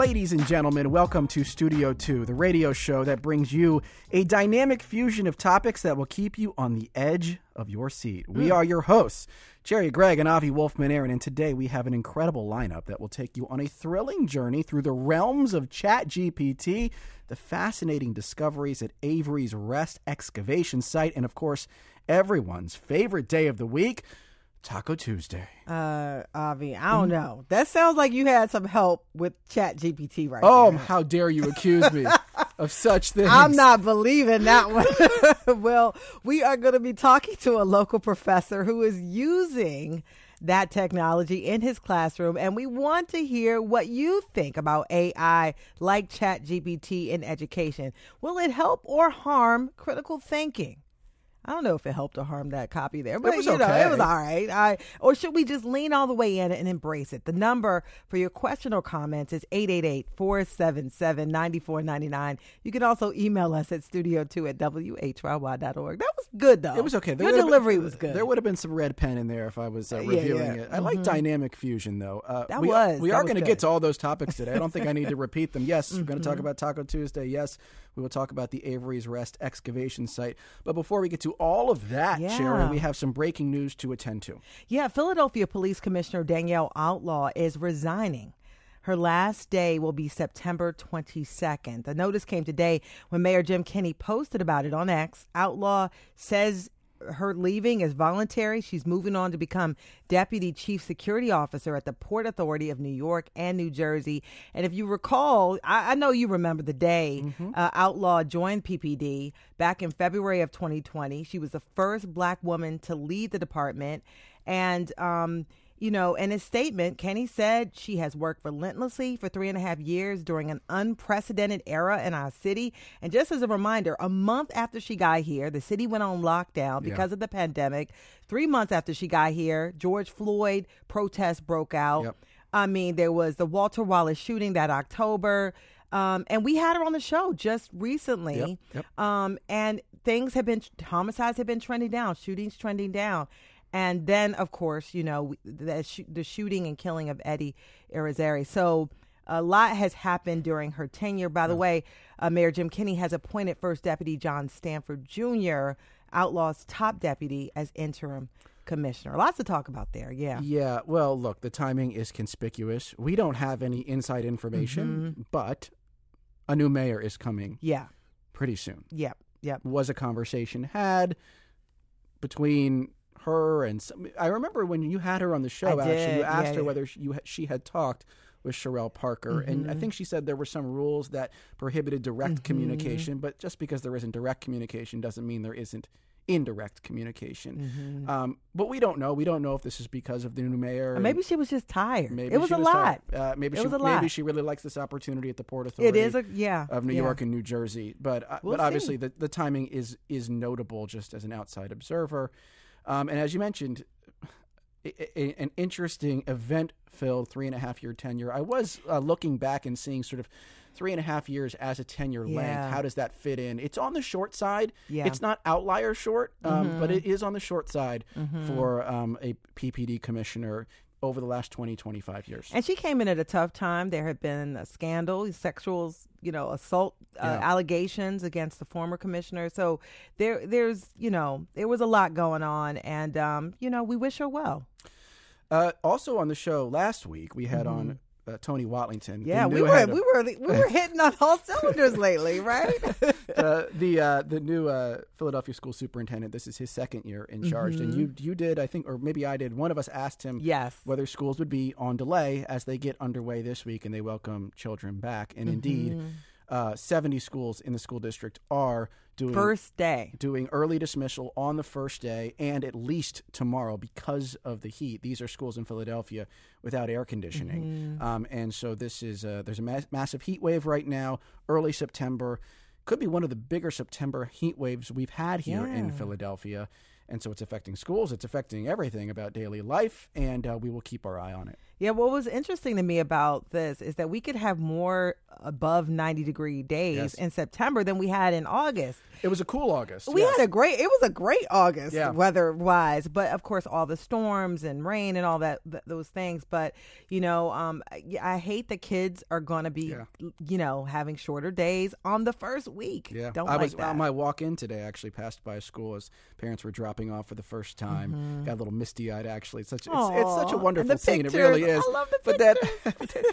Ladies and gentlemen, welcome to Studio 2, the radio show that brings you a dynamic fusion of topics that will keep you on the edge of your seat. We Hmm. are your hosts, Cherri Gregg and Avi Wolfman Arent, and today we have an incredible lineup that will take you on a thrilling journey through the realms of ChatGPT, the fascinating discoveries at Avery's Rest excavation site, and of course, everyone's favorite day of the week, Taco Tuesday. Uh, Avi, I don't know. That sounds like you had some help with Chat GPT right Oh, there. how dare you accuse me of such things? I'm not believing that one. well, we are going to be talking to a local professor who is using that technology in his classroom, and we want to hear what you think about AI like Chat GPT in education. Will it help or harm critical thinking? I don't know if it helped or harmed that copy there, but was you know, okay. it was all right. I, or should we just lean all the way in and embrace it? The number for your question or comments is 888-477-9499. You can also email us at studio2 at whyy.org. That was good, though. It was okay. There Your delivery been- was good. There would have been some red pen in there if I was uh, reviewing yeah. Mm-hmm. it. I like dynamic fusion though. Uh, That we, was- We that are going to get to all those topics today. I don't think I need to repeat them. Yes, we're going to talk Mm-hmm. about Taco Tuesday. Yes, we will talk about the Avery's Rest excavation site. But before we get to all of that, Yeah. Sharon, we have some breaking news to attend to. Yeah, Philadelphia Police Commissioner Danielle Outlaw is resigning. Her last day will be September 22nd. The notice came today when Mayor Jim Kenney posted about it on X. Outlaw says her leaving is voluntary. She's moving on to become Deputy Chief Security Officer at the Port Authority of New York and New Jersey. And if you recall, I, I know you remember the day uh, Outlaw joined PPD back in February of 2020. She was the first black woman to lead the department. And, um, you know, in his statement, Kenney said she has worked relentlessly for three and a half years during an unprecedented era in our city. And just as a reminder, a month after she got here, the city went on lockdown because of the pandemic. Three months after she got here, George Floyd protests broke out. Yep. I mean, there was the Walter Wallace shooting that October. Um, and we had her on the show just recently. Yep, Um, and things have been, homicides have been trending down, shootings trending down. And then, of course, you know, the, sh- the shooting and killing of Eddie Irizarry. So a lot has happened during her tenure. By the way, uh, Mayor Jim Kenney has appointed First Deputy John Stanford Jr., Outlaw's top deputy, as interim commissioner. Lots to talk about there. Yeah. Yeah, well, look, the timing is conspicuous. We don't have any inside information, Mm-hmm. but a new mayor is coming Yeah. pretty soon. Yep. Yep. was a conversation had between her and some, I remember when you had her on the show. I actually, did, you asked yeah, her yeah. whether she, you, she had talked with Cherelle Parker, and Mm-hmm. I think she said there were some rules that prohibited direct communication. But just because there isn't direct communication doesn't mean there isn't indirect communication. Mm-hmm. Um, but we don't know. We don't know if this is because of the new mayor. Or maybe she was just tired. maybe it was a lot. tired. Uh, maybe It she was a maybe lot. she really likes this opportunity at the Port It Authority It is a yeah of New yeah. York and New Jersey. But uh, We'll but obviously the, the timing is is notable just as an outside observer. Um, and as you mentioned, i i an interesting event filled three and a half year tenure. I was uh, looking back and seeing sort of three and a half years as a tenure Yeah. length. How does that fit in? It's on the short side. Yeah. It's not outlier short, um, Mm-hmm. but it is on the short side for um, a PPD commissioner over the last 20, 25 years. And she came in at a tough time. There had been a scandal, sexual, you know, assault uh, Yeah. allegations against the former commissioner. So there, there's, you know, there was a lot going on, and um, you know, we wish her well. Uh, also on the show last week, we had on uh, Tony Watlington. Mm-hmm. Yeah, we were, we were, we were hitting on all cylinders lately, right? uh, the uh, the new uh, Philadelphia school superintendent. This is his second year in charge, and you you did I think, or maybe I did. One of us asked him Mm-hmm. Yes. whether schools would be on delay as they get underway this week and they welcome children back. And indeed, Mm-hmm. Uh, seventy schools in the school district are doing First day. doing early dismissal on the first day and at least tomorrow because of the heat. These are schools in Philadelphia without air conditioning, um, and so this is uh, there's a ma- massive heat wave right now. Early September could be one of the bigger September heat waves we've had here in Philadelphia. And so it's affecting schools, it's affecting everything about daily life, and uh, we will keep our eye on it. Yeah, what was interesting to me about this is that we could have more above 90 degree days Yes. in September than we had in August. It was a cool August. We yes. had a great, it was a great August Yeah. weather wise, but of course, all the storms and rain and all that, th- those things. But, you know, um, I, I hate that kids are going to be, Yeah. you know, having shorter days on the first week. Yeah, Don't I like was that. on my walk in today. Actually, passed by a school as parents were dropping off for the first time. Got a little misty eyed. Actually, it's such it's, it's such Mm-hmm. A wonderful the scene. It really is. I love the but that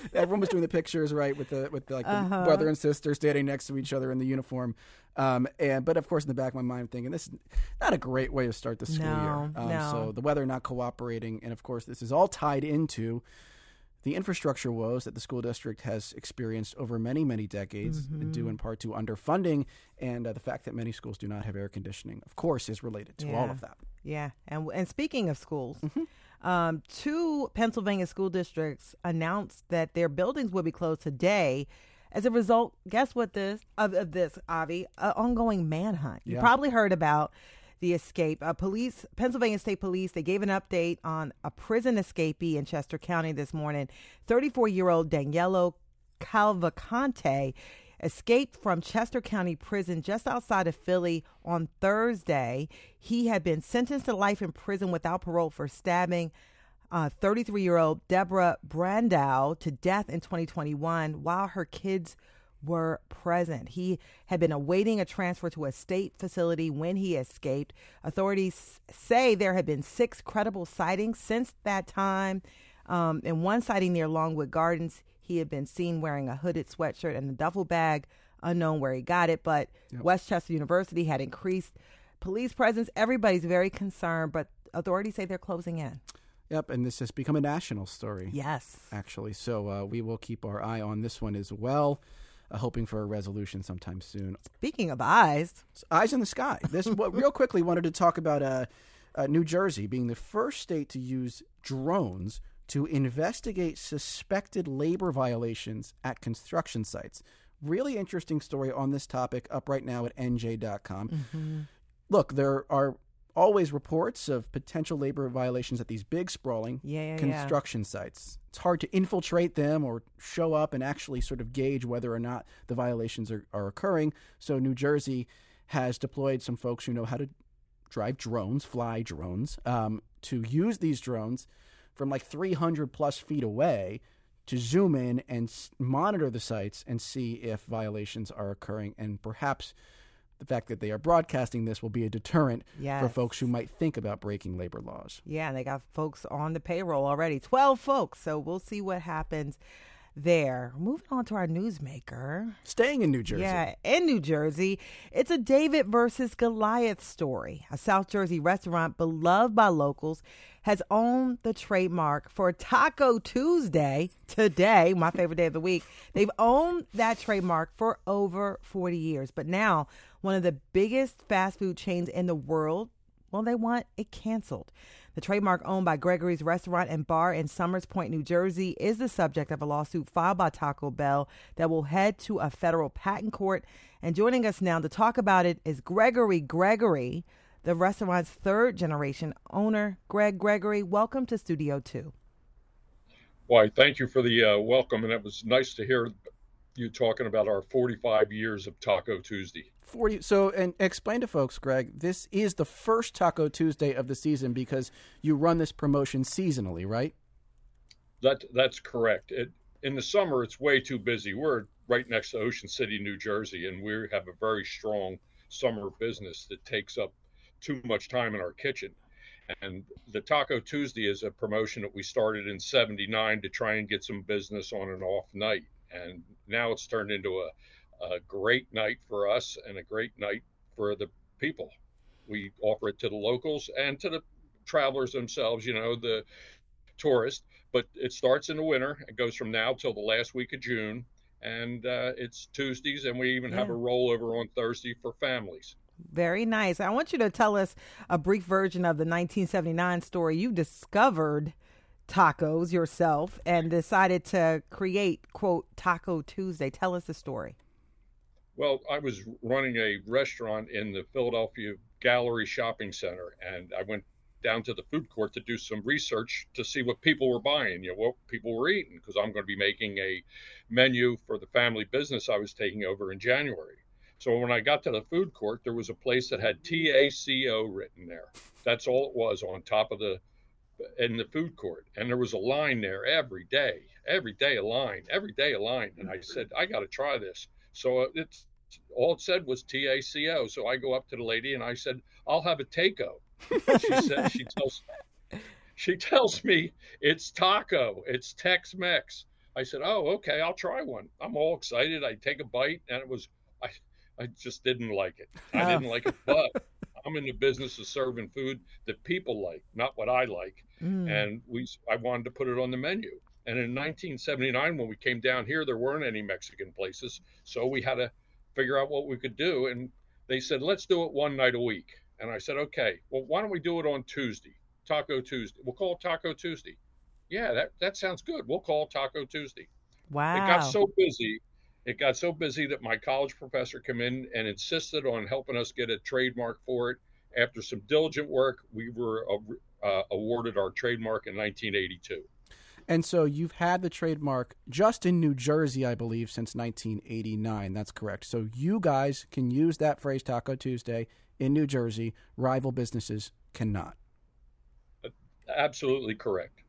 everyone was doing the pictures right with the with like Uh-huh. brother and sister standing next to each other in the uniform. Um, and but of course, in the back of my mind, I'm thinking this is not a great way to start the school No, year. Um, no. So the weather not cooperating, and of course, this is all tied into the infrastructure woes that the school district has experienced over many, many decades, Mm-hmm. due in part to underfunding, and uh, the fact that many schools do not have air conditioning, of course, is related to all of that. Yeah, and and speaking of schools, Mm-hmm. um, two Pennsylvania school districts announced that their buildings will be closed today. As a result, guess what this of, of this, Avi, an ongoing manhunt. You Yeah. probably heard about the escape. Uh, police, Pennsylvania State Police, they gave an update on a prison escapee in Chester County this morning. Thirty-four-year-old Danelo Cavalcante escaped from Chester County Prison just outside of Philly on Thursday. He had been sentenced to life in prison without parole for stabbing 33 year old Deborah Brandão to death in 2021 while her kids were present. He had been awaiting a transfer to a state facility when he escaped. Authorities say there have been six credible sightings since that time. Um, in one sighting near Longwood Gardens, he had been seen wearing a hooded sweatshirt and a duffel bag, unknown where he got it. But West Chester University had increased police presence. Everybody's very concerned, but authorities say they're closing in. Yep, and this has become a national story. Yes. Actually, so uh, we will keep our eye on this one as well, uh, hoping for a resolution sometime soon. Speaking of eyes, Eyes in the sky. This what real quickly wanted to talk about uh, uh, New Jersey being the first state to use drones to investigate suspected labor violations at construction sites. Really interesting story on this topic up right now at nj.com. Look, there are always reports of potential labor violations at these big sprawling Yeah, yeah, yeah. construction sites. It's hard to infiltrate them or show up and actually sort of gauge whether or not the violations are, are occurring. So New Jersey has deployed some folks who know how to drive drones, fly drones, um, to use these drones from like 300 plus feet away to zoom in and s- monitor the sites and see if violations are occurring and perhaps the fact that they are broadcasting this will be a deterrent for folks who might think about breaking labor laws. yeah, and they got folks on the payroll already 12 folks. So we'll see what happens there. Moving on to our newsmaker. Staying in New Jersey. Yeah, in New Jersey, it's a David versus Goliath story. A South Jersey restaurant beloved by locals has owned the trademark for Taco Tuesday today, my favorite day of the week. They've owned that trademark for over 40 years, but now one of the biggest fast food chains in the world, well, they want it canceled. The trademark owned by Gregory's Restaurant and Bar in Somers Point, New Jersey, is the subject of a lawsuit filed by Taco Bell that will head to a federal patent court. And joining us now to talk about it is Gregory Gregory, the restaurant's third generation owner. Greg Gregory, welcome to Studio 2. Why, thank you for the uh, welcome, and it was nice to hear you talking about our 45 years of Taco Tuesday. 40 so and explain to folks greg this is the first taco tuesday of the season because you run this promotion seasonally right That that's correct. It, in the summer, it's way too busy. We're right next to Ocean City, New Jersey, and we have a very strong summer business that takes up too much time in our kitchen. And the Taco Tuesday is a promotion that we started in '79 to try and get some business on an off night, and now it's turned into a, a great night for us and a great night for the people. We offer it to the locals and to the travelers themselves. You know, the tourists but it starts in the winter. It goes from now till the last week of June, and uh, it's Tuesdays, and we even have Yeah. a rollover on Thursday for families. Very nice. I want you to tell us a brief version of the 1979 story. You discovered tacos yourself and decided to create, quote, Taco Tuesday. Tell us the story. Well, I was running a restaurant in the Philadelphia Gallery Shopping Center, and I went down to the food court to do some research to see what people were buying, you know, what people were eating, because I'm going to be making a menu for the family business I was taking over in January. So when I got to the food court, there was a place that had TACO written there. That's all it was on top of the in the food court, and there was a line there every day, every day a line, every day a line. And I said, I got to try this. So it's all it said was TACO. So I go up to the lady and I said, I'll have a taco. She said she tells she tells me it's taco, it's Tex Mex. I said, Oh, okay, I'll try one. I'm all excited. I take a bite and it was I I just didn't like it. I oh. didn't like it, but I'm in the business of serving food that people like, not what I like. Mm. And we I wanted to put it on the menu. And in 1979, when we came down here, there weren't any Mexican places, so we had to figure out what we could do. And they said, let's do it one night a week. And I said, okay, well, why don't we do it on Tuesday, Taco Tuesday? We'll call it Taco Tuesday. Yeah, that, that sounds good. We'll call it Taco Tuesday. Wow. It got so busy. It got so busy that my college professor came in and insisted on helping us get a trademark for it. After some diligent work, we were uh, awarded our trademark in 1982. And so you've had the trademark just in New Jersey, I believe, since 1989. That's correct. So you guys can use that phrase Taco Tuesday in New Jersey. Rival businesses cannot. Absolutely correct.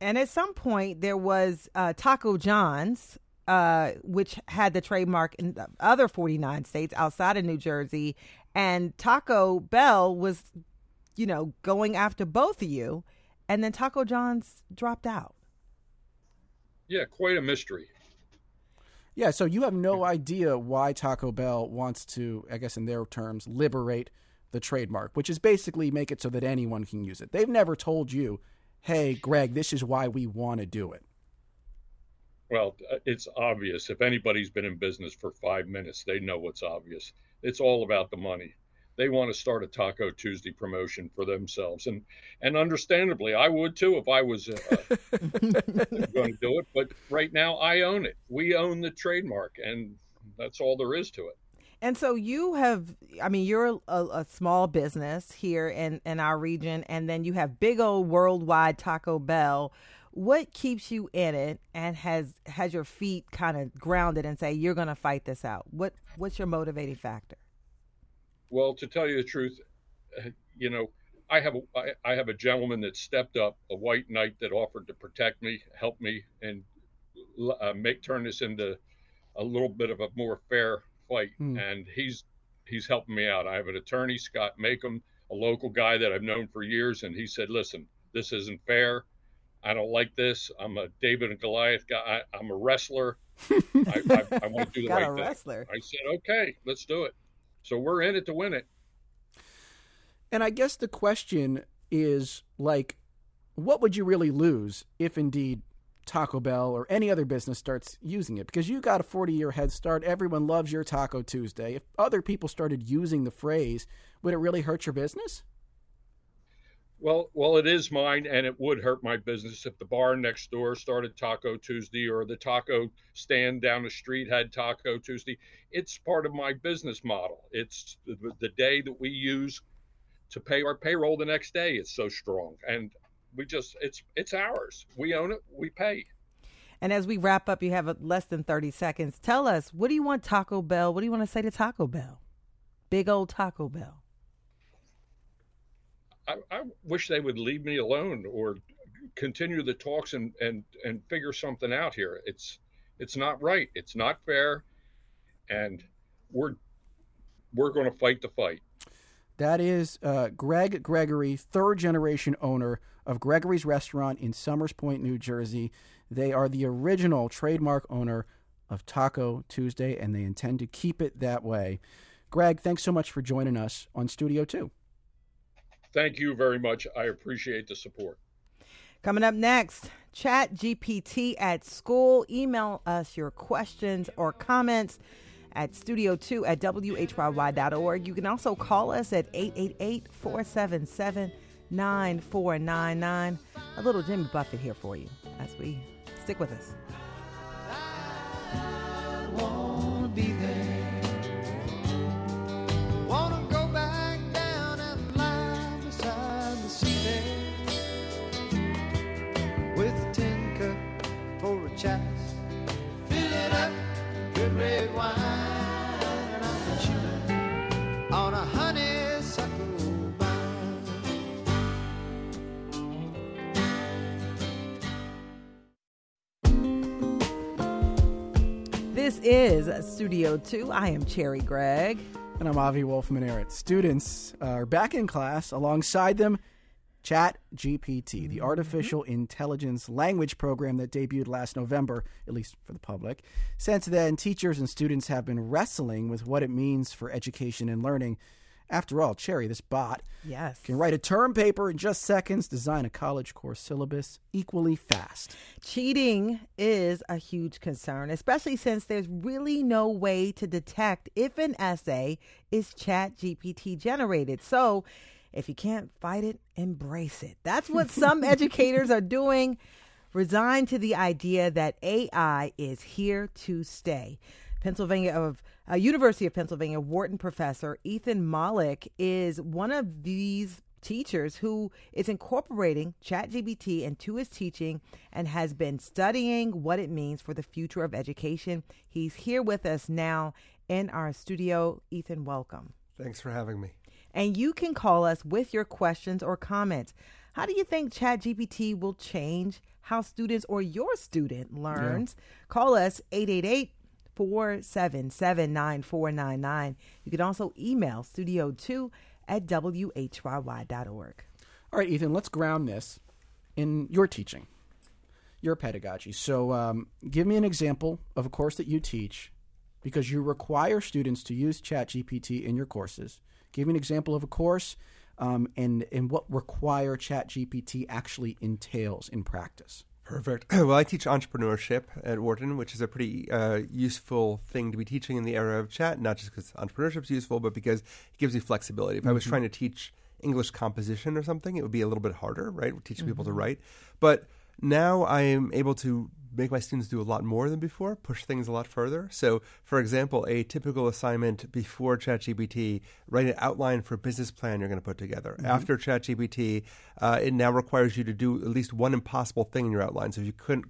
And at some point, there was uh, Taco John's, uh, which had the trademark in the other 49 states outside of New Jersey. And Taco Bell was, you know, going after both of you and then Taco John's dropped out. Yeah, quite a mystery. Yeah, so you have no idea why Taco Bell wants to, I guess in their terms, liberate the trademark, which is basically make it so that anyone can use it. They've never told you, hey, Greg, this is why we want to do it. Well, uh, it's obvious. If anybody's been in business for five minutes, they know what's obvious. It's all about the money they want to start a Taco Tuesday promotion for themselves, and and understandably, I would too if I was uh, going to do it. But right now, I own it. We own the trademark, and that's all there is to it. And so you have, I mean, you're a, a, small business here in, in our region, and then you have big old worldwide Taco Bell. What keeps you in it and has has your feet kind of grounded and say you're going to fight this out? What what's your motivating factor? Well, to tell you the truth, uh, you know, I have a I, I have a gentleman that stepped up, a white knight that offered to protect me, help me, and uh, make turn this into a little bit of a more fair fight. Mm. And he's he's helping me out. I have an attorney, Scott Makem, a local guy that I've known for years, and he said, "Listen, this isn't fair. I don't like this. I'm a David and Goliath guy. I, am a wrestler. I, I, I want to do the Got right a thing." Wrestler. I said, "Okay, let's do it." So we're in it to win it. And I guess the question is like, what would you really lose if indeed Taco Bell or any other business starts using it? Because you got a 40 year head start. Everyone loves your Taco Tuesday. If other people started using the phrase, would it really hurt your business? Well, well, it is mine, and it would hurt my business if the bar next door started Taco Tuesday or the taco stand down the street had Taco Tuesday. It's part of my business model. It's the, the day that we use to pay our payroll the next day. It's so strong, and we just it's it's ours. We own it. We pay. And as we wrap up, you have less than 30 seconds. Tell us, what do you want Taco Bell? What do you want to say to Taco Bell? Big old Taco Bell. I, I wish they would leave me alone or continue the talks and, and, and figure something out here. It's it's not right. It's not fair, and we're we're going to fight the fight. That is uh, Greg Gregory, third generation owner of Gregory's Restaurant in Somers Point, New Jersey. They are the original trademark owner of Taco Tuesday, and they intend to keep it that way. Greg, thanks so much for joining us on Studio 2 thank you very much. I appreciate the support. Coming up next, chat GPT at school. Email us your questions or comments at studio2 at whyy.org. You can also call us at 888 477 9499. A little Jimmy Buffett here for you as we stick with us. Is Studio 2. I am Cherri Gregg. And I'm Avi Wolfman Arent. Students are back in class. Alongside them, Chat GPT, the mm-hmm. artificial intelligence language program that debuted last November, at least for the public. Since then, teachers and students have been wrestling with what it means for education and learning. After all, Cherri, this bot, Yes. can write a term paper in just seconds, design a college course syllabus equally fast. Cheating is a huge concern, especially since there's really no way to detect if an essay is Chat GPT generated. So, if you can't fight it, embrace it. That's what some educators are doing, resigned to the idea that AI is here to stay. Pennsylvania of uh, University of Pennsylvania Wharton professor Ethan Mollick is one of these teachers who is incorporating ChatGPT into his teaching and has been studying what it means for the future of education. He's here with us now in our studio. Ethan, welcome. Thanks for having me. And you can call us with your questions or comments. How do you think ChatGPT will change how students or your student learns? Call us 888 477 9499. You can also email studio2 at whyy.org. All right, Ethan, let's ground this in your teaching, your pedagogy. So, um, give me an example of a course that you teach because you require students to use ChatGPT in your courses. Give me an example of a course um, and, and what require ChatGPT actually entails in practice. Perfect. Well, I teach entrepreneurship at Wharton, which is a pretty uh, useful thing to be teaching in the era of chat, not just because entrepreneurship is useful, but because it gives you flexibility. If I was trying to teach English composition or something, it would be a little bit harder, right? Teaching people to write. But now I am able to make my students do a lot more than before, push things a lot further. So, for example, a typical assignment before ChatGPT, write an outline for a business plan you're going to put together. After ChatGPT, uh, it now requires you to do at least one impossible thing in your outline. So, if you couldn't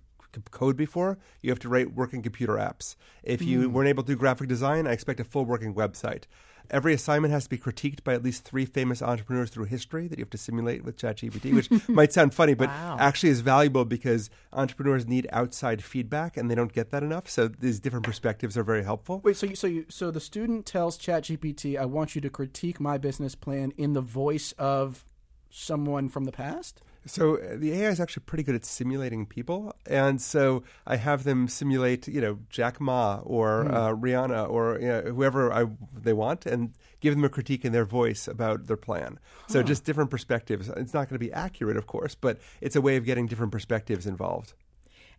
code before, you have to write working computer apps. If you weren't able to do graphic design, I expect a full working website. Every assignment has to be critiqued by at least three famous entrepreneurs through history that you have to simulate with ChatGPT, which might sound funny, but Wow. actually is valuable because entrepreneurs need outside feedback and they don't get that enough. So these different perspectives are very helpful. Wait, so you, so you, so the student tells ChatGPT, "I want you to critique my business plan in the voice of someone from the past." So uh, the AI is actually pretty good at simulating people, and so I have them simulate, you know, Jack Ma or uh, Rihanna or you know, whoever I, they want, and give them a critique in their voice about their plan. So just different perspectives. It's not going to be accurate, of course, but it's a way of getting different perspectives involved.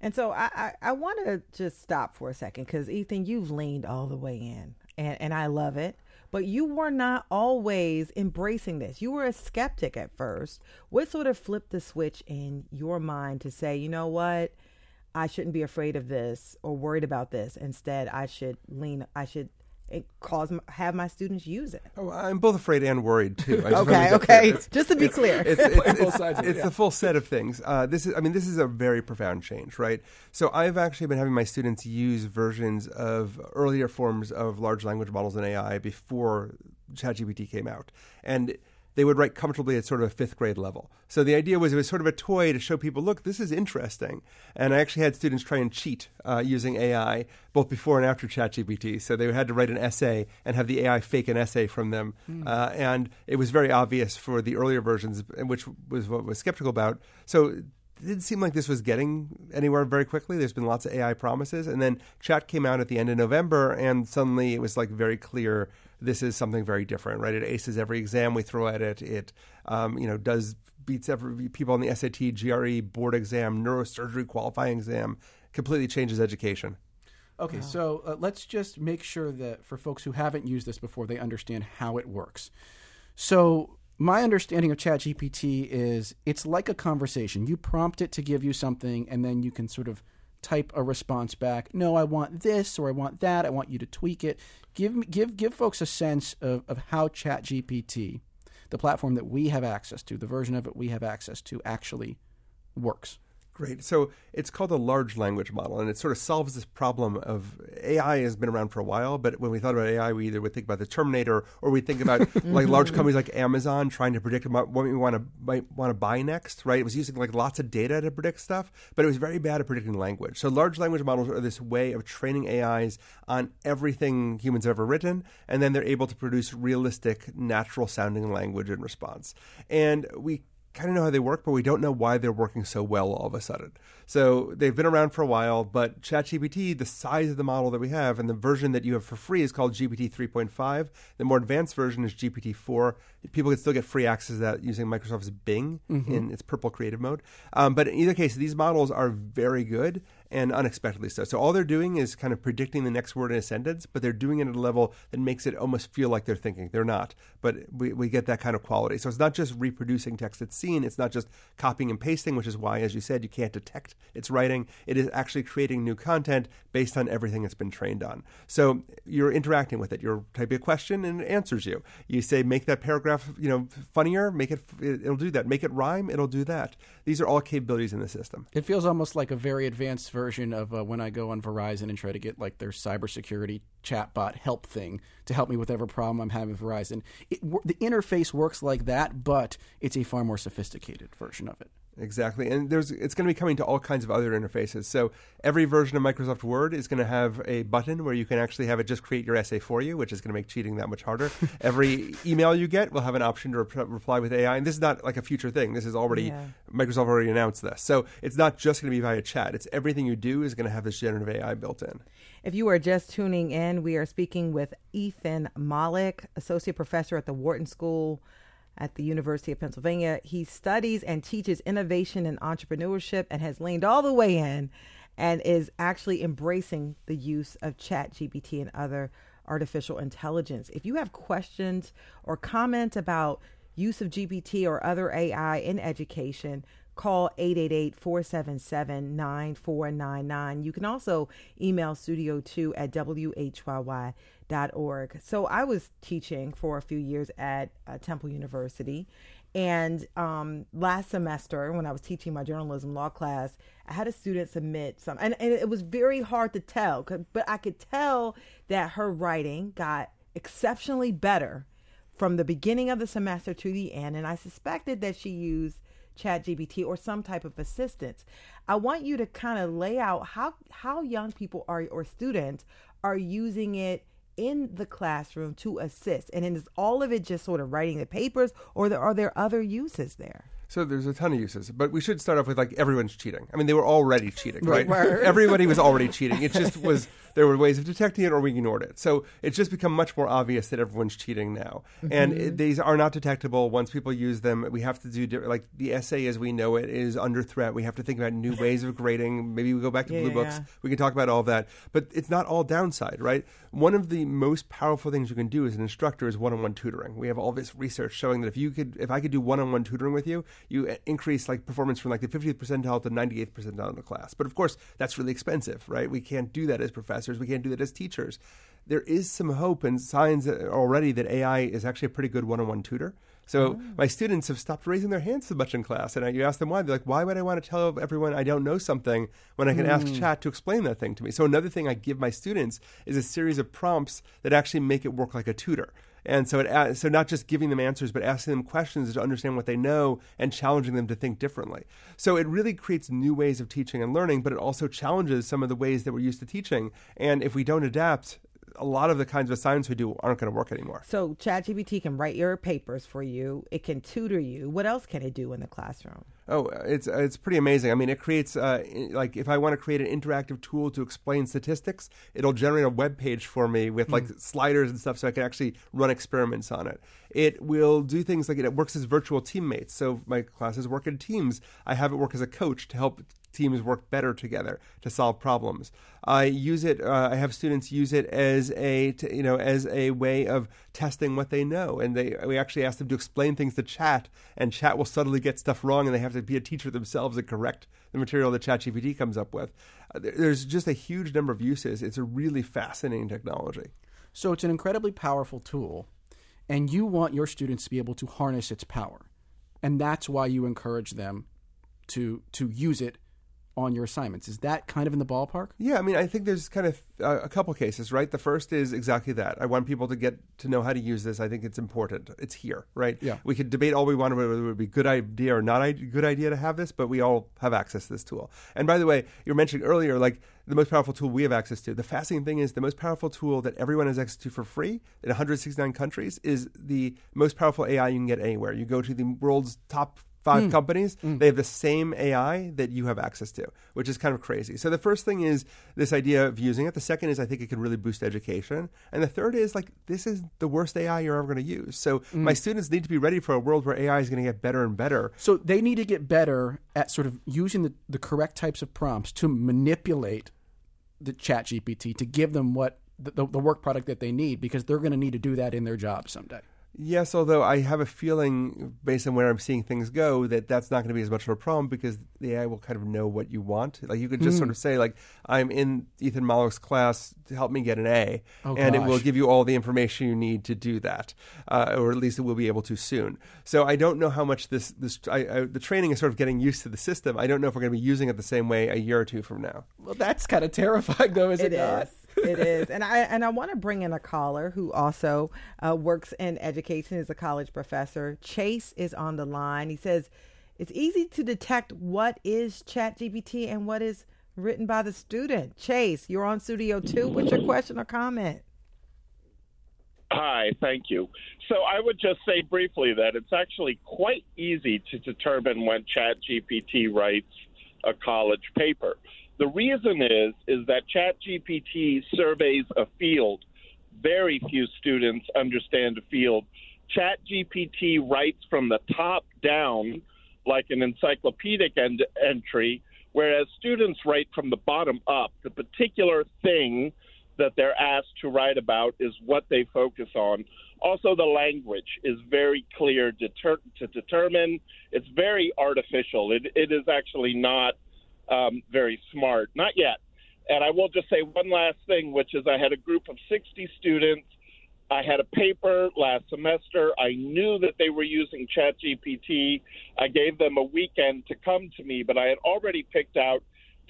And so I, I, I want to just stop for a second because Ethan, you've leaned all the way in, and, and I love it. But you were not always embracing this. You were a skeptic at first. What sort of flipped the switch in your mind to say, you know what, I shouldn't be afraid of this or worried about this. Instead, I should lean. I should eh, cause have my students use it. Oh, I'm both afraid and worried too. I just Okay, okay. Just to be clear. it's, it's, Both it's, sides it's yeah. the full set of things. Uh, this is, I mean, this is a very profound change, right? So I've actually been having my students use versions of earlier forms of large language models and AI before ChatGPT came out, and they would write comfortably at sort of a fifth grade level. So the idea was it was sort of a toy to show people, look, this is interesting. And I actually had students try and cheat uh, using AI both before and after ChatGPT. So they had to write an essay and have the AI fake an essay from them. Uh, and it was very obvious for the earlier versions, which was what I was skeptical about. So it didn't seem like this was getting anywhere very quickly. There's been lots of AI promises. And then Chat came out at the end of November, and suddenly it was like very clear this is something very different, right? It aces every exam we throw at it. It, um, you know, does beats every people on the SAT, GRE, board exam, neurosurgery qualifying exam, completely changes education. Okay, so uh, let's just make sure that for folks who haven't used this before, they understand how it works. So, my understanding of ChatGPT is it's like a conversation. You prompt it to give you something, and then you can sort of type a response back. No, I want this, or I want that. I want you to tweak it. Give give give folks a sense of, of how ChatGPT, the platform that we have access to, the version of it we have access to, actually works. Great. So it's called a large language model, and it sort of solves this problem of AI has been around for a while, but when we thought about AI, we either would think about the Terminator or we think about like large companies like Amazon trying to predict what we want to might want to buy next. Right? It was using like lots of data to predict stuff, but it was very bad at predicting language. So large language models are this way of training AIs on everything humans have ever written, and then they're able to produce realistic, natural sounding language in response. And we kind of know how they work, but we don't know why they're working so well all of a sudden. So they've been around for a while, but ChatGPT, the size of the model that we have, and the version that you have for free is called GPT 3.5. The more advanced version is GPT 4. People can still get free access to that using Microsoft's Bing mm-hmm. in its purple creative mode. Um, but in either case, these models are very good and unexpectedly so. So all they're doing is kind of predicting the next word in a sentence, but they're doing it at a level that makes it almost feel like they're thinking. They're not, but we, we get that kind of quality. So it's not just reproducing text that's seen, it's not just copying and pasting, which is why, as you said, you can't detect its writing. It is actually creating new content based on everything it's been trained on. So you're interacting with it. You're typing a question and it answers you. You say, make that paragraph, you know, funnier, make it, it'll do that. Make it rhyme, it'll do that. These are all capabilities in the system. It feels almost like a very advanced version of uh, when I go on Verizon and try to get like their cybersecurity chatbot help thing to help me with whatever problem I'm having with Verizon. It, the interface works like that, but it's a far more sophisticated version of it. Exactly, and there's it's going to be coming to all kinds of other interfaces. So every version of Microsoft Word is going to have a button where you can actually have it just create your essay for you, which is going to make cheating that much harder. every email you get will have an option to rep- reply with AI, and this is not like a future thing. This is already yeah. Microsoft already announced this, so it's not just going to be via chat. It's everything you do is going to have this generative AI built in. If you are just tuning in, we are speaking with Ethan Mollick, associate professor at the Wharton School at the University of Pennsylvania. He studies and teaches innovation and entrepreneurship and has leaned all the way in and is actually embracing the use of chat GPT and other artificial intelligence. If you have questions or comment about use of GPT or other AI in education, call 888-477-9499. You can also email studio2 at whyy org. So I was teaching for a few years at uh, Temple University. And um, last semester, when I was teaching my journalism law class, I had a student submit some, and, and it was very hard to tell, but I could tell that her writing got exceptionally better from the beginning of the semester to the end. And I suspected that she used ChatGPT or some type of assistance. I want you to kind of lay out how how young people are or students are using it in the classroom to assist? And is all of it just sort of writing the papers, or there, are there other uses there? So there's a ton of uses, but we should start off with like everyone's cheating. I mean, they were already cheating, right? Everybody was already cheating. It just was there were ways of detecting it, or we ignored it. So it's just become much more obvious that everyone's cheating now, mm-hmm. and it, these are not detectable once people use them. We have to do like the essay as we know it is under threat. We have to think about new ways of grading. Maybe we go back to yeah, blue books. Yeah. We can talk about all of that, but it's not all downside, right? One of the most powerful things you can do as an instructor is one-on-one tutoring. We have all this research showing that if you could, if I could do one-on-one tutoring with you, you increase like performance from like the 50th percentile to 98th percentile in the class. But of course, that's really expensive, right? We can't do that as professors. We can't do that as teachers. There is some hope and signs already that AI is actually a pretty good one-on-one tutor. So oh. my students have stopped raising their hands so much in class, and I, you ask them why. They're like, "Why would I want to tell everyone I don't know something when I can mm. ask hmm. chat to explain that thing to me?" So another thing I give my students is a series of prompts that actually make it work like a tutor. And so, it, uh, so not just giving them answers, but asking them questions to understand what they know and challenging them to think differently. So it really creates new ways of teaching and learning, but it also challenges some of the ways that we're used to teaching. And if we don't adapt, a lot of the kinds of assignments we do aren't going to work anymore. So ChatGPT can write your papers for you. It can tutor you. What else can it do in the classroom? Oh, it's it's pretty amazing. I mean, it creates uh, like if I want to create an interactive tool to explain statistics, it'll generate a web page for me with like mm. sliders and stuff, so I can actually run experiments on it. It will do things like it, it works as virtual teammates. So my classes work in teams. I have it work as a coach to help teams work better together to solve problems. I use it. Uh, I have students use it as a you know as a way of testing what they know, and they we actually ask them to explain things to chat, and chat will subtly get stuff wrong, and they have to be a teacher themselves and correct the material that ChatGPT comes up with. Uh, there's just a huge number of uses. It's a really fascinating technology. So it's an incredibly powerful tool, and you want your students to be able to harness its power, and that's why you encourage them to to use it on your assignments. Is that kind of in the ballpark? Yeah, I mean, I think there's kind of uh, a couple cases, right? The first is exactly that. I want people to get to know how to use this. I think it's important. It's here, right? Yeah. We could debate all we want whether it would be a good idea or not a good idea to have this, but we all have access to this tool. And by the way, you were mentioning earlier, like the most powerful tool we have access to. The fascinating thing is the most powerful tool that everyone has access to for free in 169 countries is the most powerful AI you can get anywhere. You go to the world's top five hmm. companies, hmm. they have the same AI that you have access to, which is kind of crazy. So the first thing is this idea of using it. The second is I think it can really boost education. And the third is like this is the worst AI you're ever going to use. So hmm. my students need to be ready for a world where AI is going to get better and better. So they need to get better at sort of using the, the correct types of prompts to manipulate the chat GPT to give them what the, the, the work product that they need because they're going to need to do that in their job someday. Yes, although I have a feeling, based on where I'm seeing things go, that that's not going to be as much of a problem because the AI will kind of know what you want. Like you could just Hmm. sort of say, like, "I'm in Ethan Mollick's class to help me get an A," Oh, and it will give you all the information you need to do that, uh, or at least it will be able to soon. So I don't know how much this this I, I, the training is sort of getting used to the system. I don't know if we're going to be using it the same way a year or two from now. Well, that's kind of terrifying, though, is it, It not? It is, and I and I want to bring in a caller who also uh, works in education, is a college professor. Chase is on the line. He says it's easy to detect what is ChatGPT and what is written by the student. Chase, you're on Studio Two. What's your question or comment? Hi, thank you. So I would just say briefly that it's actually quite easy to determine when ChatGPT writes a college paper. The reason is is that ChatGPT surveys a field. Very few students understand a field. ChatGPT writes from the top down, like an encyclopedic end- entry, whereas students write from the bottom up. The particular thing that they're asked to write about is what they focus on. Also, the language is very clear deter- to determine. It's very artificial. It, it is actually not um, very smart. Not yet. And I will just say one last thing, which is I had a group of 60 students. I had a paper last semester. I knew that they were using ChatGPT. I gave them a weekend to come to me, but I had already picked out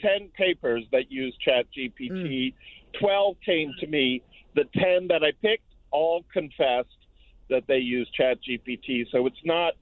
10 papers that used ChatGPT. 12 came to me. The 10 that I picked all confessed that they use ChatGPT. So it's not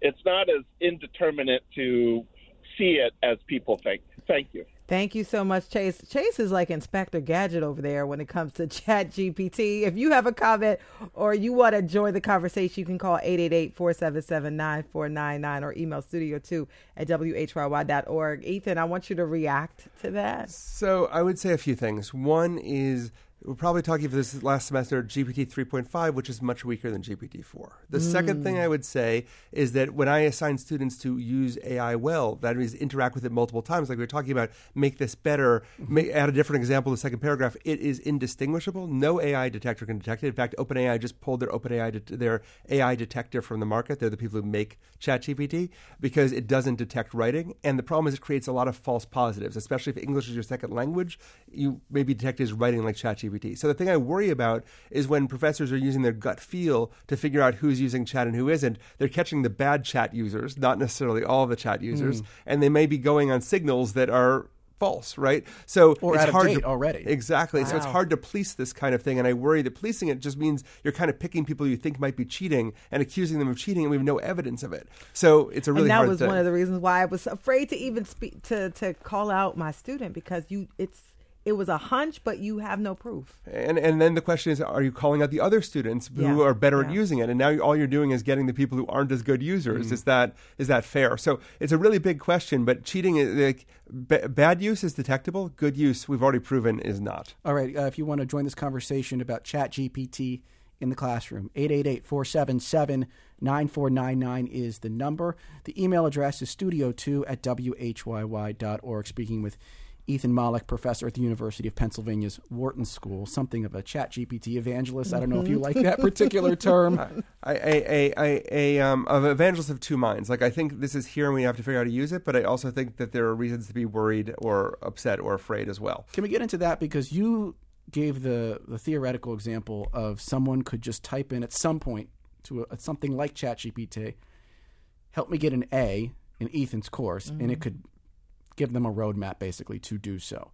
it's not as indeterminate to see it as people think. Thank you. Thank you so much, Chase. Chase is like Inspector Gadget over there when it comes to Chat GPT. If you have a comment or you want to join the conversation, you can call 888-477-9499 or email studio2 at whyy.org. Ethan, I want you to react to that. So I would say a few things. One is we're probably talking for this last semester GPT 3.5, which is much weaker than GPT 4. The second thing mm. I would say is that when I assign students to use AI well, that means interact with it multiple times, like we were talking about, make this better, make, add a different example in the second paragraph. It is indistinguishable. No AI detector can detect it. In fact, OpenAI just pulled their OpenAI det- their AI detector from the market. They're the people who make ChatGPT because it doesn't detect writing. And the problem is it creates a lot of false positives, especially if English is your second language. You may be detected as writing like ChatGPT. So the thing I worry about is when professors are using their gut feel to figure out who's using chat and who isn't, they're catching the bad chat users, not necessarily all the chat users, mm. and they may be going on signals that are false, right? So Or it's hard to, already. Exactly. So it's hard to police this kind of thing, and I worry that policing it just means you're kind of picking people you think might be cheating and accusing them of cheating, and we have no evidence of it. So it's a really and that was thing. one of the reasons why I was afraid to even speak to to call out my student because you it's it was a hunch, but you have no proof. And and then the question is, are you calling out the other students who Yeah, are better at using it? And now all you're doing is getting the people who aren't as good users. Is that is that fair? So it's a really big question. But cheating, is like b- bad use is detectable. Good use, we've already proven, is not. All right. Uh, if you want to join this conversation about Chat GPT in the classroom, 888 477 9499 is the number. The email address is studio2 at whyy.org. Speaking with Ethan Mollick, professor at the University of Pennsylvania's Wharton School, something of a Chat GPT evangelist. I don't know if you like that particular term. I, I, I, I, um, of evangelists of two minds. Like I think this is here and we have to figure out how to use it. But I also think that there are reasons to be worried or upset or afraid as well. Can we get into that? Because you gave the, the theoretical example of someone could just type in at some point to a, something like ChatGPT, help me get an A in Ethan's course, and it could give them a roadmap basically to do so.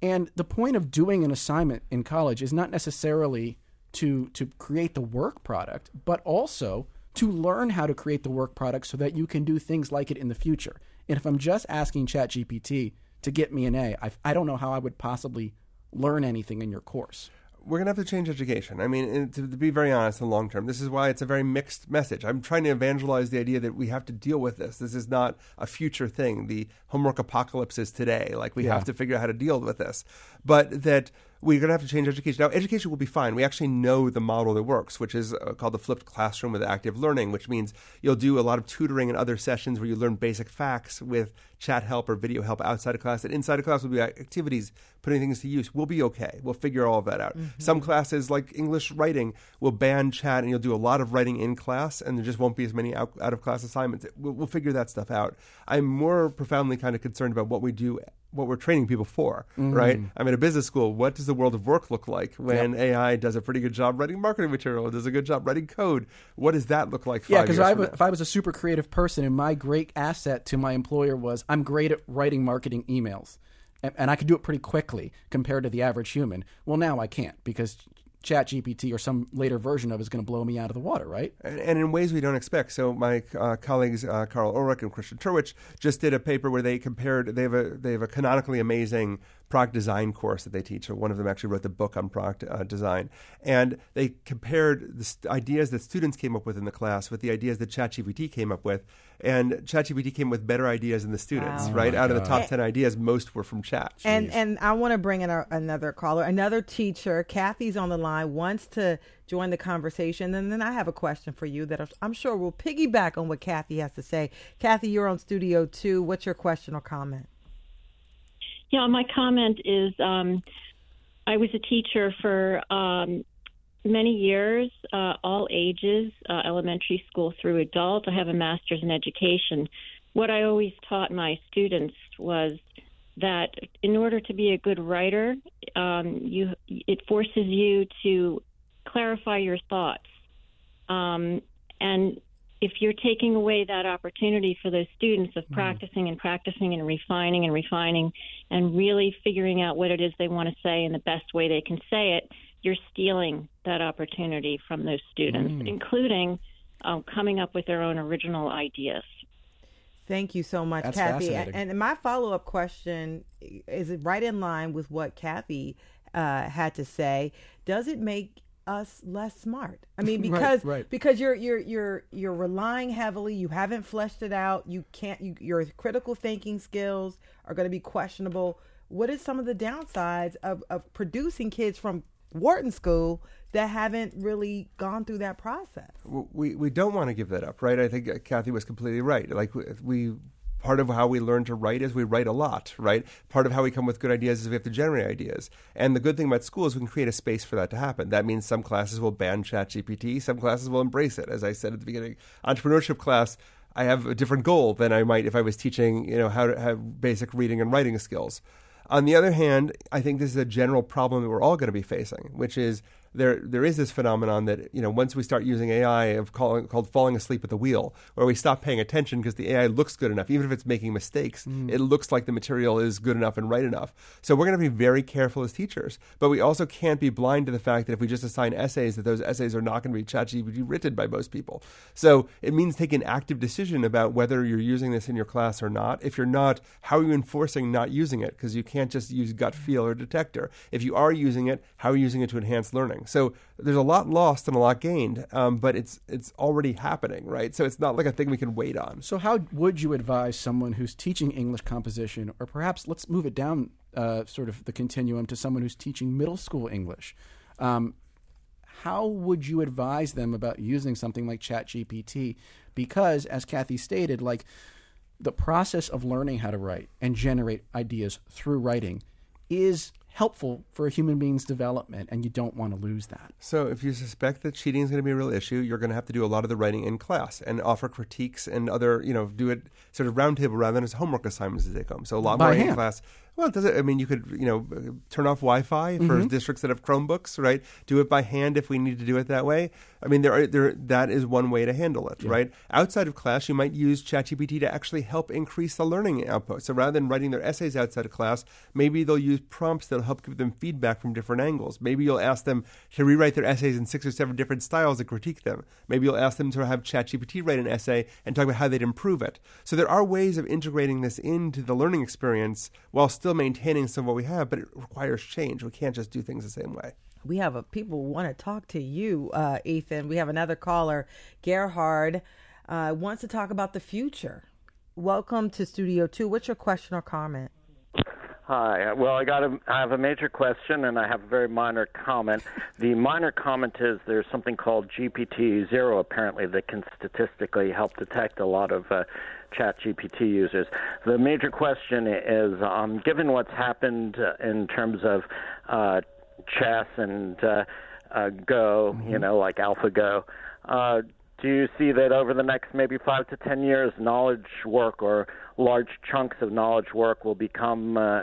And the point of doing an assignment in college is not necessarily to to create the work product, but also to learn how to create the work product so that you can do things like it in the future. And if I'm just asking ChatGPT to get me an A, I, I don't know how I would possibly learn anything in your course we're going to have to change education. I mean, to, to, be very honest, in the long term, this is why it's a very mixed message. I'm trying to evangelize the idea that we have to deal with this. This is not a future thing. The homework apocalypse is today. Like, we yeah. have to figure out how to deal with this. But that we're going to have to change education. Now, education will be fine. We actually know the model that works, which is uh, called the flipped classroom with active learning, which means you'll do a lot of tutoring and other sessions where you learn basic facts with chat help or video help outside of class. And inside of class will be activities, putting things to use. We'll be okay. We'll figure all of that out. Mm-hmm. Some classes, like English writing, will ban chat and you'll do a lot of writing in class, and there just won't be as many out, out of class assignments. We'll, we'll figure that stuff out. I'm more profoundly kind of concerned about what we do what we're training people for, mm-hmm. right? I'm in a business school. What does the world of work look like when yep. AI does a pretty good job writing marketing material, does a good job writing code? What does that look like? Yeah, because if I was a super creative person and my great asset to my employer was I'm great at writing marketing emails, and, and I could do it pretty quickly compared to the average human. Well, now I can't because ChatGPT or some later version of is going to blow me out of the water, right? And, and in ways we don't expect. So my uh, colleagues uh, Karl Ulrich and Christian Terwiesch just did a paper where they compared. They have a they have a canonically amazing product design course that they teach. Or one of them actually wrote the book on product uh, design, and they compared the st- ideas that students came up with in the class with the ideas that ChatGPT came up with, and ChatGPT came with better ideas than the students. Wow. Right, oh out God. of the top ten ideas, most were from Chat. And and I want to bring in a, another caller, another teacher. Kathy's on the line, wants to join the conversation, and then I have a question for you that I'm sure will piggyback on what Kathy has to say. Kathy, you're on Studio Two. What's your question or comment? Yeah, my comment is um, I was a teacher for um, many years, uh, all ages, uh, elementary school through adult. I have a master's in education. What I always taught my students was that in order to be a good writer, um, you it forces you to clarify your thoughts. Um, and if you're taking away that opportunity for those students of mm. practicing and practicing and refining and refining and really figuring out what it is they want to say in the best way they can say it, you're stealing that opportunity from those students, mm. including um, coming up with their own original ideas. Thank you so much, That's Kathy. And my follow up question is right in line with what Kathy uh, had to say. Does it make us less smart. I mean, because right, right. because you're you're you're you're relying heavily. You haven't fleshed it out. You can't. You, your critical thinking skills are going to be questionable. What is some of the downsides of of producing kids from Wharton School that haven't really gone through that process? We we don't want to give that up, right? I think Kathy was completely right. Like we Part of how we learn to write is we write a lot, right? Part of how we come with good ideas is we have to generate ideas. And the good thing about school is we can create a space for that to happen. That means some classes will ban ChatGPT, some classes will embrace it. As I said at the beginning, entrepreneurship class, I have a different goal than I might if I was teaching, you know, how to have basic reading and writing skills. On the other hand, I think this is a general problem that we're all going to be facing, which is there there is this phenomenon that you know once we start using AI of calling, called falling asleep at the wheel, where we stop paying attention because the AI looks good enough, even if it's making mistakes, mm. it looks like the material is good enough and right enough. So we're going to be very careful as teachers, but we also can't be blind to the fact that if we just assign essays, that those essays are not going to be ChatGPT written by most people. So it means taking an active decision about whether you're using this in your class or not. If you're not, how are you enforcing not using it? Because you can't just use gut feel or detector. If you are using it, how are you using it to enhance learning? So there's a lot lost and a lot gained, um, but it's it's already happening, right? So it's not like a thing we can wait on. So how would you advise someone who's teaching English composition, or perhaps let's move it down, uh, sort of the continuum to someone who's teaching middle school English? Um, how would you advise them about using something like ChatGPT? Because, as Kathy stated, like the process of learning how to write and generate ideas through writing is helpful for a human being's development, and you don't want to lose that. So, if you suspect that cheating is going to be a real issue, you're going to have to do a lot of the writing in class and offer critiques and other, you know, do it sort of roundtable rather than as homework assignments to take home. So, a lot By more hand. in class Well, it doesn't. I mean, you could, you know, turn off Wi-Fi for Mm-hmm. districts that have Chromebooks, right? Do it by hand if we need to do it that way. I mean, there, are, there, that is one way to handle it, right? Outside of class, you might use ChatGPT to actually help increase the learning output. So rather than writing their essays outside of class, maybe they'll use prompts that'll help give them feedback from different angles. Maybe you'll ask them to rewrite their essays in six or seven different styles and critique them. Maybe you'll ask them to have ChatGPT write an essay and talk about how they'd improve it. So there are ways of integrating this into the learning experience while still maintaining some of what we have, but it requires change. We can't just do things the same way. We have a people want to talk to you, uh, Ethan. We have another caller, Gerhard, uh, wants to talk about the future. Welcome to Studio Two. What's your question or comment? Hi. Well, I got a, I have a major question and I have a very minor comment. The minor comment is there's something called GPT zero apparently that can statistically help detect a lot of uh, Chat GPT users. The major question is, um, given what's happened uh, in terms of uh, chess and uh, uh, Go, you know, like AlphaGo. Uh, do you see that over the next maybe five to ten years, knowledge work or large chunks of knowledge work will become uh,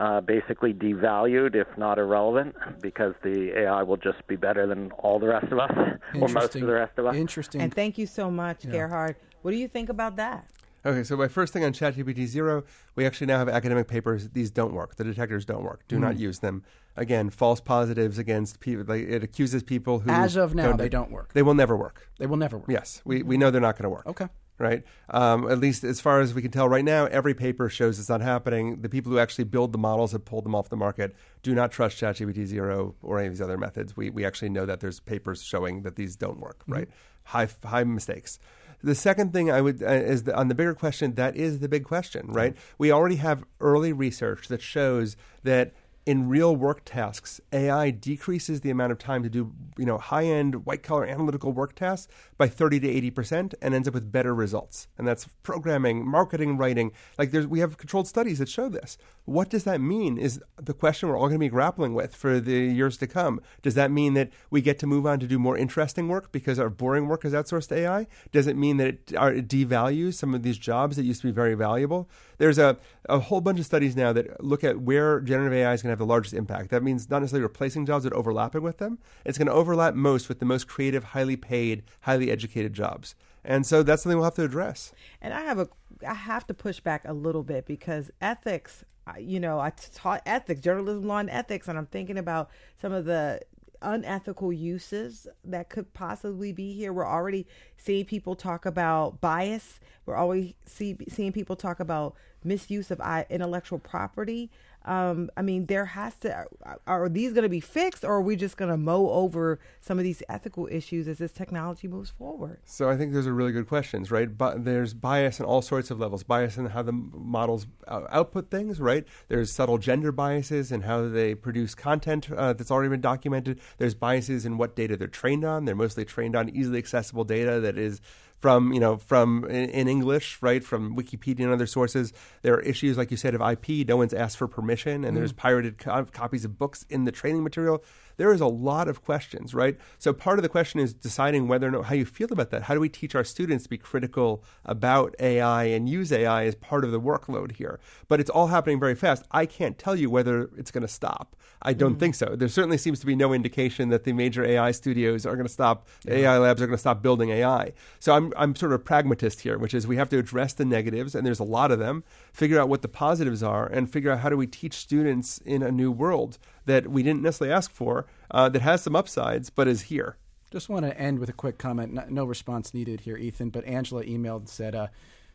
uh, basically devalued, if not irrelevant, because the AI will just be better than all the rest of us, or most of the rest of us? Interesting. And thank you so much, Gerhard. What do you think about that? Okay, so my first thing on ChatGPT zero, we actually now have academic papers. These don't work. The detectors don't work. Do not use them. Again, false positives against people. Like, it accuses people who As of now, don't- they don't work. They will never work. They will never work. Yes, we, we know they're not going to work. Okay. Right? Um, at least as far as we can tell right now, every paper shows it's not happening. The people who actually build the models have pulled them off the market. Do not trust ChatGPT Zero or any of these other methods. We, we actually know that there's papers showing that these don't work, right? High, high mistakes. The second thing I would uh, is the, on the bigger question. That is the big question, right? We already have early research that shows that in real work tasks, AI decreases the amount of time to do you know high end white collar analytical work tasks by thirty to eighty percent, and ends up with better results. And that's programming, marketing, writing. Like there's we have controlled studies that show this. What does that mean? Is the question we're all going to be grappling with for the years to come. Does that mean that we get to move on to do more interesting work because our boring work is outsourced to AI? Does it mean that it, it devalues some of these jobs that used to be very valuable? There's a, a whole bunch of studies now that look at where generative AI is going to have the largest impact. That means not necessarily replacing jobs, but overlapping with them. It's going to overlap most with the most creative, highly paid, highly educated jobs. And so that's something we'll have to address. And I have a, I have to push back a little bit because ethics. You know, I taught ethics, journalism, law, and ethics, and I'm thinking about some of the unethical uses that could possibly be here. We're already seeing people talk about bias. We're always see, seeing people talk about misuse of intellectual property. Um, I mean, there has to are these going to be fixed, or are we just going to mow over some of these ethical issues as this technology moves forward? So I think those are really good questions, right? But there's bias in all sorts of levels. Bias in how the models uh, output things, right? There's subtle gender biases in how they produce content uh, that's already been documented. There's biases in what data they're trained on. They're mostly trained on easily accessible data that is from you know from in, English, right? From Wikipedia and other sources. There are issues, like you said, of IP. No one's asked for permission, and there's mm. pirated co- copies of books in the training material. There is a lot of questions, right? So part of the question is deciding whether or not how you feel about that. How do we teach our students to be critical about AI and use AI as part of the workload here? But it's all happening very fast. I can't tell you whether it's going to stop. I don't mm-hmm. think so. There certainly seems to be no indication that the major AI studios are going to stop, AI labs are going to stop building AI. So I'm, I'm sort of a pragmatist here, which is we have to address the negatives, and there's a lot of them, figure out what the positives are, and figure out how do we teach students in a new world that we didn't necessarily ask for, uh, that has some upsides, but is here. Just want to end with a quick comment. No, response needed here, Ethan. But Angela emailed and said uh,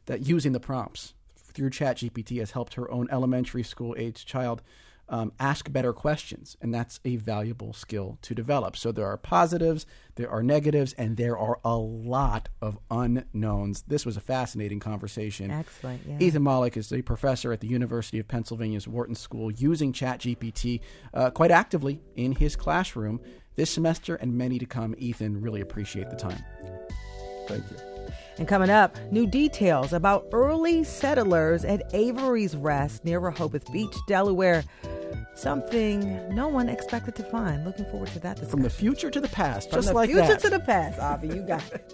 that using the prompts through ChatGPT has helped her own elementary school age child um, ask better questions, and that's a valuable skill to develop. So there are positives, there are negatives, and there are a lot of unknowns. This was a fascinating conversation. Excellent, yeah. Ethan Mollick is a professor at the University of Pennsylvania's Wharton School using ChatGPT uh, quite actively in his classroom this semester and many to come. Ethan, really appreciate the time. Thank you. And coming up, new details about early settlers at Avery's Rest near Rehoboth Beach, Delaware. Something no one expected to find. Looking forward to that discussion. From the future to the past, From just the like future that. to the past, Avi, you got it.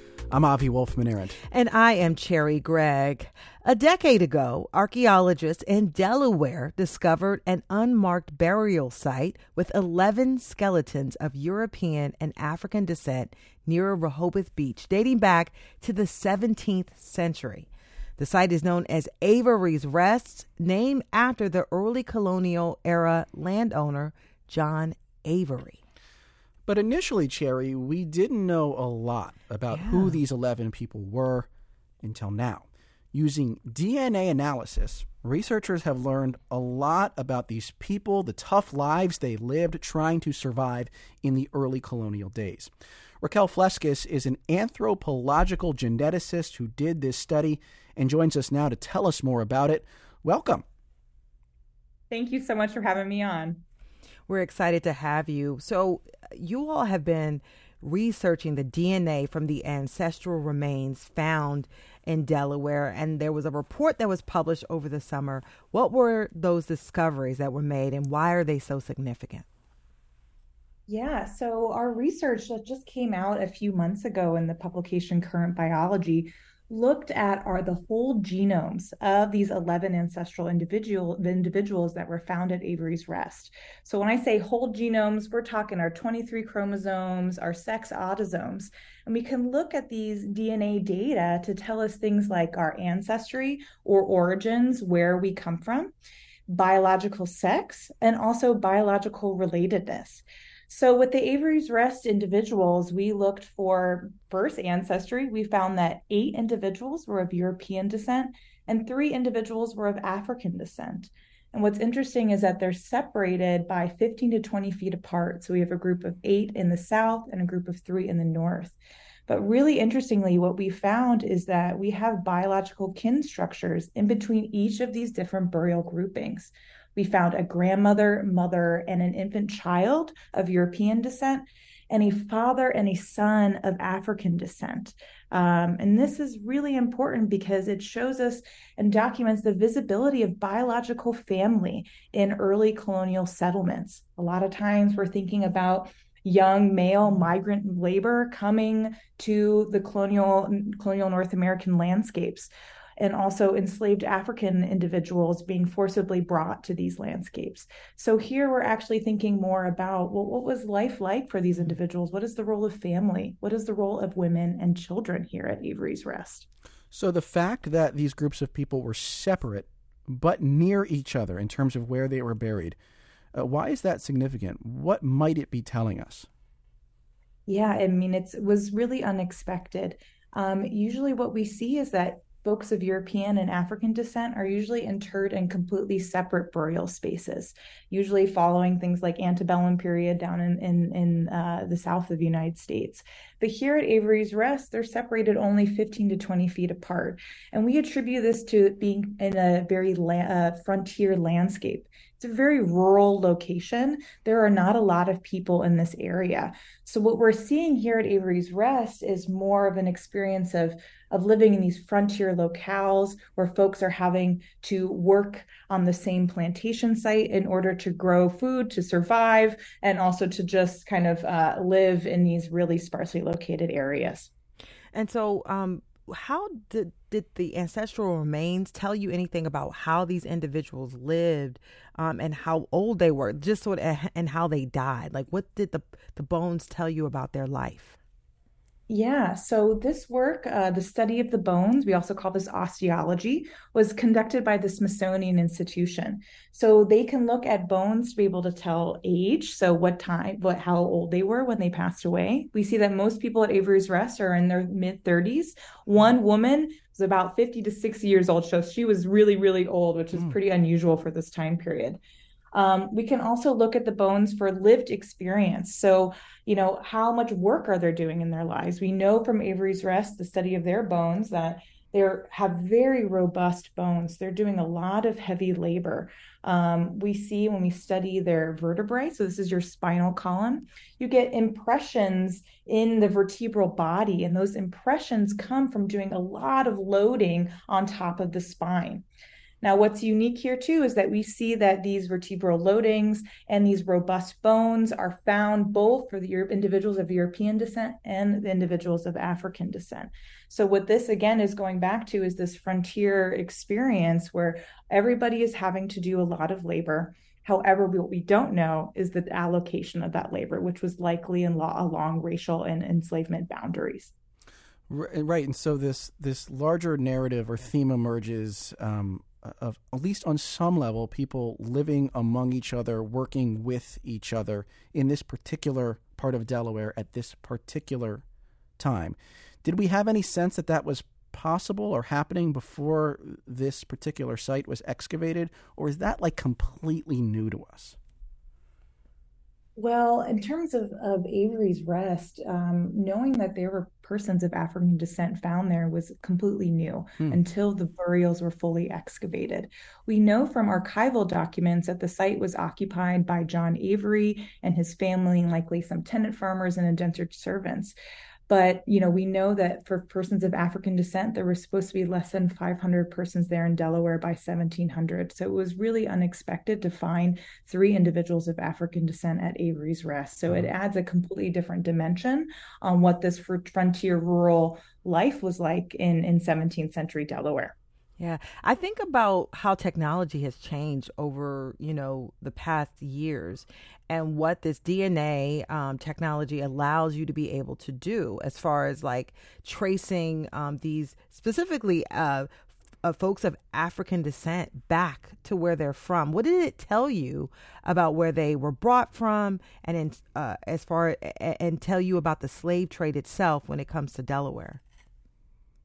I'm Avi Wolfman Arent. And I am Cherri Gregg. A decade ago, archaeologists in Delaware discovered an unmarked burial site with 11 skeletons of European and African descent near Rehoboth Beach, dating back to the 17th century. The site is known as Avery's Rest, named after the early colonial era landowner John Avery. But initially, Cherri, we didn't know a lot about yeah. who these 11 people were until now. Using DNA analysis, researchers have learned a lot about these people, the tough lives they lived trying to survive in the early colonial days. Raquel Fleskes is an anthropological geneticist who did this study and joins us now to tell us more about it. Welcome. Thank you so much for having me on. We're excited to have you. So, uh, you all have been researching the DNA from the ancestral remains found in Delaware, and there was a report that was published over the summer. What were those discoveries that were made, and why are they so significant? Yeah, so our research that just came out a few months ago in the publication Current Biology looked at are the whole genomes of these 11 ancestral individual individuals that were found at Avery's Rest. So when I say whole genomes, we're talking our 23 chromosomes, our sex autosomes, and we can look at these DNA data to tell us things like our ancestry or origins, where we come from, biological sex, and also biological relatedness. So, with the Avery's Rest individuals, we looked for first ancestry. We found that eight individuals were of European descent and three individuals were of African descent. And what's interesting is that they're separated by 15 to 20 feet apart. So, we have a group of eight in the south and a group of three in the north. But really interestingly, what we found is that we have biological kin structures in between each of these different burial groupings. We found a grandmother, mother, and an infant child of European descent, and a father and a son of African descent. Um, and this is really important because it shows us and documents the visibility of biological family in early colonial settlements. A lot of times we're thinking about young male migrant labor coming to the colonial colonial North American landscapes and also enslaved African individuals being forcibly brought to these landscapes. So here we're actually thinking more about well, what was life like for these individuals? What is the role of family? What is the role of women and children here at Avery's Rest? So the fact that these groups of people were separate but near each other in terms of where they were buried, uh, why is that significant? What might it be telling us? Yeah, I mean, it was really unexpected. Um, usually, what we see is that folks of European and African descent are usually interred in completely separate burial spaces, usually following things like antebellum period down in in, in uh, the south of the United States. But here at Avery's Rest, they're separated only 15 to 20 feet apart, and we attribute this to being in a very la- uh, frontier landscape. It's a very rural location. There are not a lot of people in this area. So what we're seeing here at Avery's Rest is more of an experience of of living in these frontier locales where folks are having to work on the same plantation site in order to grow food to survive and also to just kind of uh, live in these really sparsely located areas. And so, um, how did did the ancestral remains tell you anything about how these individuals lived um, and how old they were, just sort of, and how they died? Like, what did the the bones tell you about their life? Yeah, so this work, uh, the study of the bones, we also call this osteology, was conducted by the Smithsonian Institution. So they can look at bones to be able to tell age, so what time, what how old they were when they passed away. We see that most people at Avery's Rest are in their mid 30s. One woman was about 50 to 60 years old, so she was really, really old, which is mm. pretty unusual for this time period. Um, we can also look at the bones for lived experience. So, you know, how much work are they doing in their lives? We know from Avery's Rest, the study of their bones, that they have very robust bones. They're doing a lot of heavy labor. Um, we see when we study their vertebrae, so this is your spinal column, you get impressions in the vertebral body, and those impressions come from doing a lot of loading on top of the spine. Now, what's unique here too is that we see that these vertebral loadings and these robust bones are found both for the individuals of European descent and the individuals of African descent. So, what this again is going back to is this frontier experience where everybody is having to do a lot of labor. However, what we don't know is the allocation of that labor, which was likely in law along racial and enslavement boundaries. Right, and so this this larger narrative or theme emerges um, of at least on some level, people living among each other, working with each other in this particular part of Delaware at this particular time. Did we have any sense that that was possible or happening before this particular site was excavated, or is that like completely new to us? Well, in terms of, of Avery's Rest, um, knowing that there were persons of African descent found there was completely new hmm. until the burials were fully excavated. We know from archival documents that the site was occupied by John Avery and his family, and likely some tenant farmers and indentured servants. But you know, we know that for persons of African descent, there were supposed to be less than 500 persons there in Delaware by 1700. So it was really unexpected to find three individuals of African descent at Avery's Rest. So it mm-hmm. adds a completely different dimension on what this frontier rural life was like in in 17th century Delaware. Yeah, I think about how technology has changed over, you know, the past years and what this DNA um, technology allows you to be able to do as far as like tracing um, these specifically uh, uh, folks of African descent back to where they're from. What did it tell you about where they were brought from, and in, uh, as far and tell you about the slave trade itself when it comes to Delaware?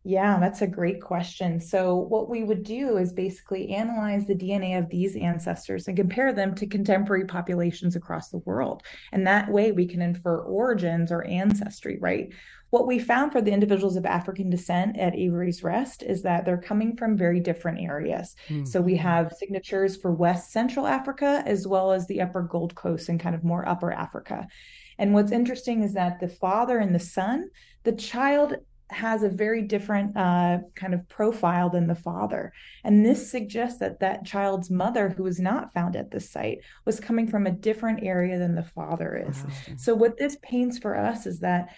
Yeah, that's a great question. So, what we would do is basically analyze the DNA of these ancestors and compare them to contemporary populations across the world. And that way we can infer origins or ancestry, right? What we found for the individuals of African descent at Avery's Rest is that they're coming from very different areas. Mm-hmm. So, we have signatures for West Central Africa as well as the Upper Gold Coast and kind of more Upper Africa. And what's interesting is that the father and the son, the child has a very different uh, kind of profile than the father. And this suggests that that child's mother, who was not found at the site, was coming from a different area than the father is. So, what this paints for us is that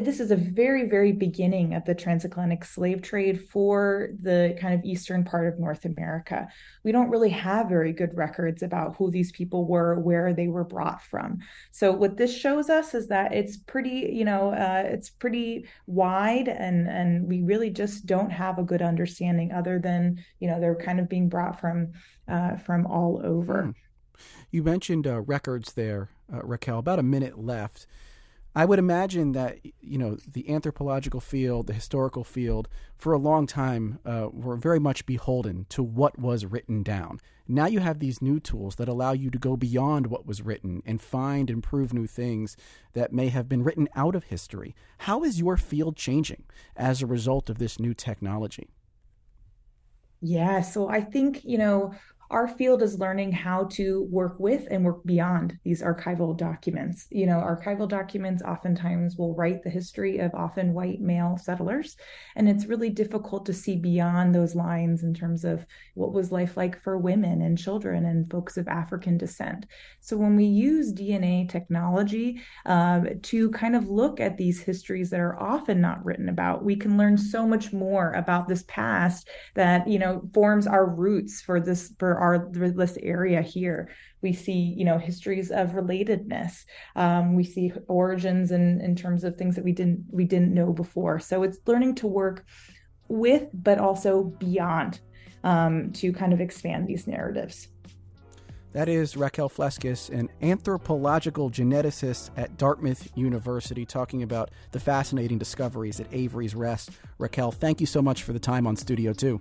this is a very, very beginning of the transatlantic slave trade for the kind of eastern part of North America. We don't really have very good records about who these people were, where they were brought from. So what this shows us is that it's pretty, you know, uh, it's pretty wide, and and we really just don't have a good understanding, other than you know they're kind of being brought from uh, from all over. Hmm. You mentioned uh, records there, uh, Raquel. About a minute left. I would imagine that you know the anthropological field, the historical field, for a long time uh, were very much beholden to what was written down. Now you have these new tools that allow you to go beyond what was written and find and prove new things that may have been written out of history. How is your field changing as a result of this new technology? Yeah, so I think, you know, our field is learning how to work with and work beyond these archival documents. You know, archival documents oftentimes will write the history of often white male settlers, and it's really difficult to see beyond those lines in terms of what was life like for women and children and folks of African descent. So when we use DNA technology uh, to kind of look at these histories that are often not written about, we can learn so much more about this past that you know forms our roots for this for our this area here. We see, you know, histories of relatedness. Um, we see origins in in terms of things that we didn't we didn't know before. So it's learning to work with, but also beyond, um, to kind of expand these narratives. That is Raquel Fleskes, an anthropological geneticist at Dartmouth University, talking about the fascinating discoveries at Avery's Rest. Raquel, thank you so much for the time on Studio 2.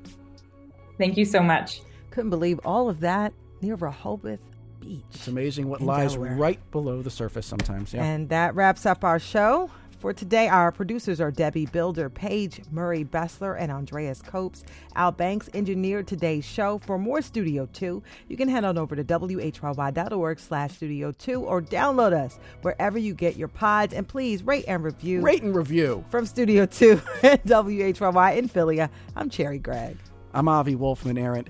Thank you so much. Couldn't believe all of that near Rehoboth Beach. It's amazing what lies Delaware. right below the surface sometimes. Yeah. And that wraps up our show For today, our producers are Debbie Builder, Paige Murray Bessler, and Andreas Copes. Al Banks engineered today's show. For more Studio 2, you can head on over to whyy.org slash Studio 2 or download us wherever you get your pods. And please rate and review. Rate and review. From Studio 2 at WHYY in Philly, I'm Cherri Gregg. I'm Avi Wolfman Arent.